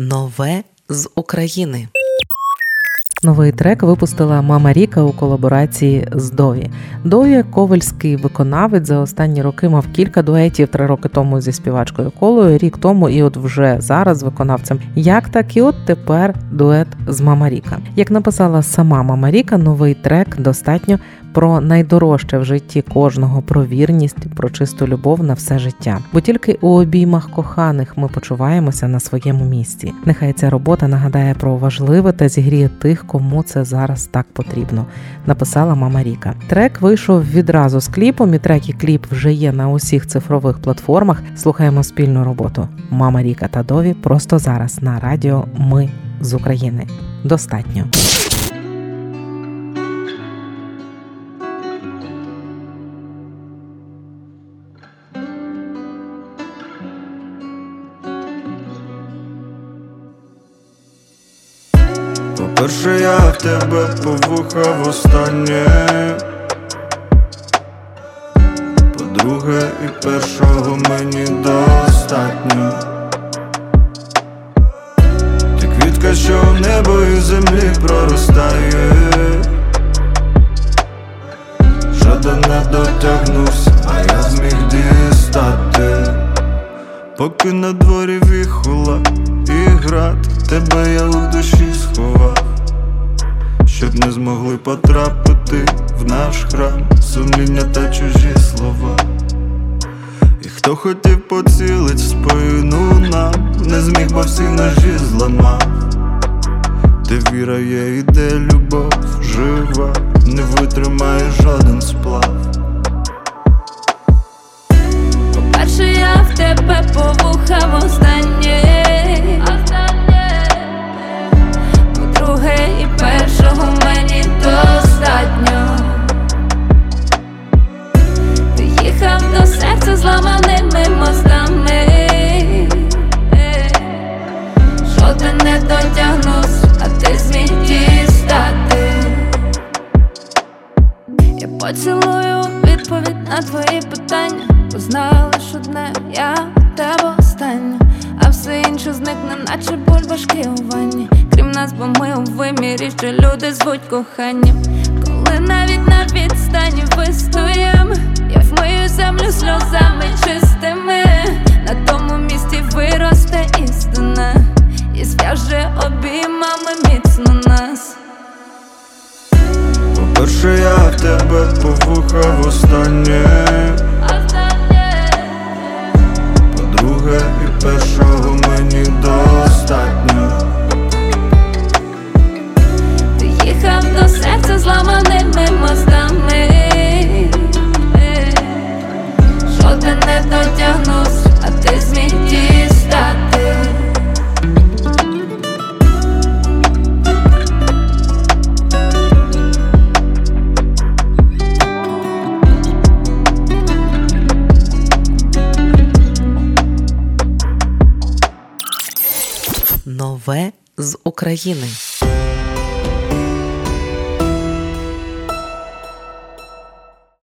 Нове з України. Новий трек випустила Мама Ріка у колаборації з Дові. Дові ковальський виконавець за останні роки мав кілька дуетів три роки тому зі співачкою колою, рік тому, і от вже зараз виконавцем. Як так, і от тепер дует з Мама Ріка. Як написала сама Мама Ріка, новий трек достатньо про найдорожче в житті кожного, про вірність, про чисту любов на все життя. Бо тільки у обіймах коханих ми почуваємося на своєму місці. Нехай ця робота нагадає про важливе та зігріє тих, кому це зараз так потрібно. Написала мама Ріка. Трек вийшов відразу з кліпом, і трек і кліп вже є на усіх цифрових платформах. Слухаємо спільну роботу. Мама Ріка та Дові просто зараз на радіо Ми з України. Достатньо. По-перше, я в тебе повухав останнє. По-друге, і першого мені достатньо. Ти квітка, що в небо і землі проростає. Жоден не дотягнувся, а я зміг дістати. Поки на дворі віхола і град, тебе я у душі сховав, щоб не змогли потрапити в наш храм, сумління та чужі слова. І хто хотів поцілить в спину нам, не зміг, бо всі ножі зламав. Де віра є і де любов жива, не витримає жоден сплав. Зламаними мостами. Жоден не дотягнувся, а ти зміг дістати. Я поцілую відповідь на твої питання. Бо знала лиш одне, я тебе остання А все інше зникне, наче бульбашки у ванні. Крім нас, бо ми у вимірі, що люди звуть коханням. Коли навіть на По-перше, я в тебе повухав останнє. По-друге, і першого мені достатньо. Ти їхав до серця зламаними Нове з України.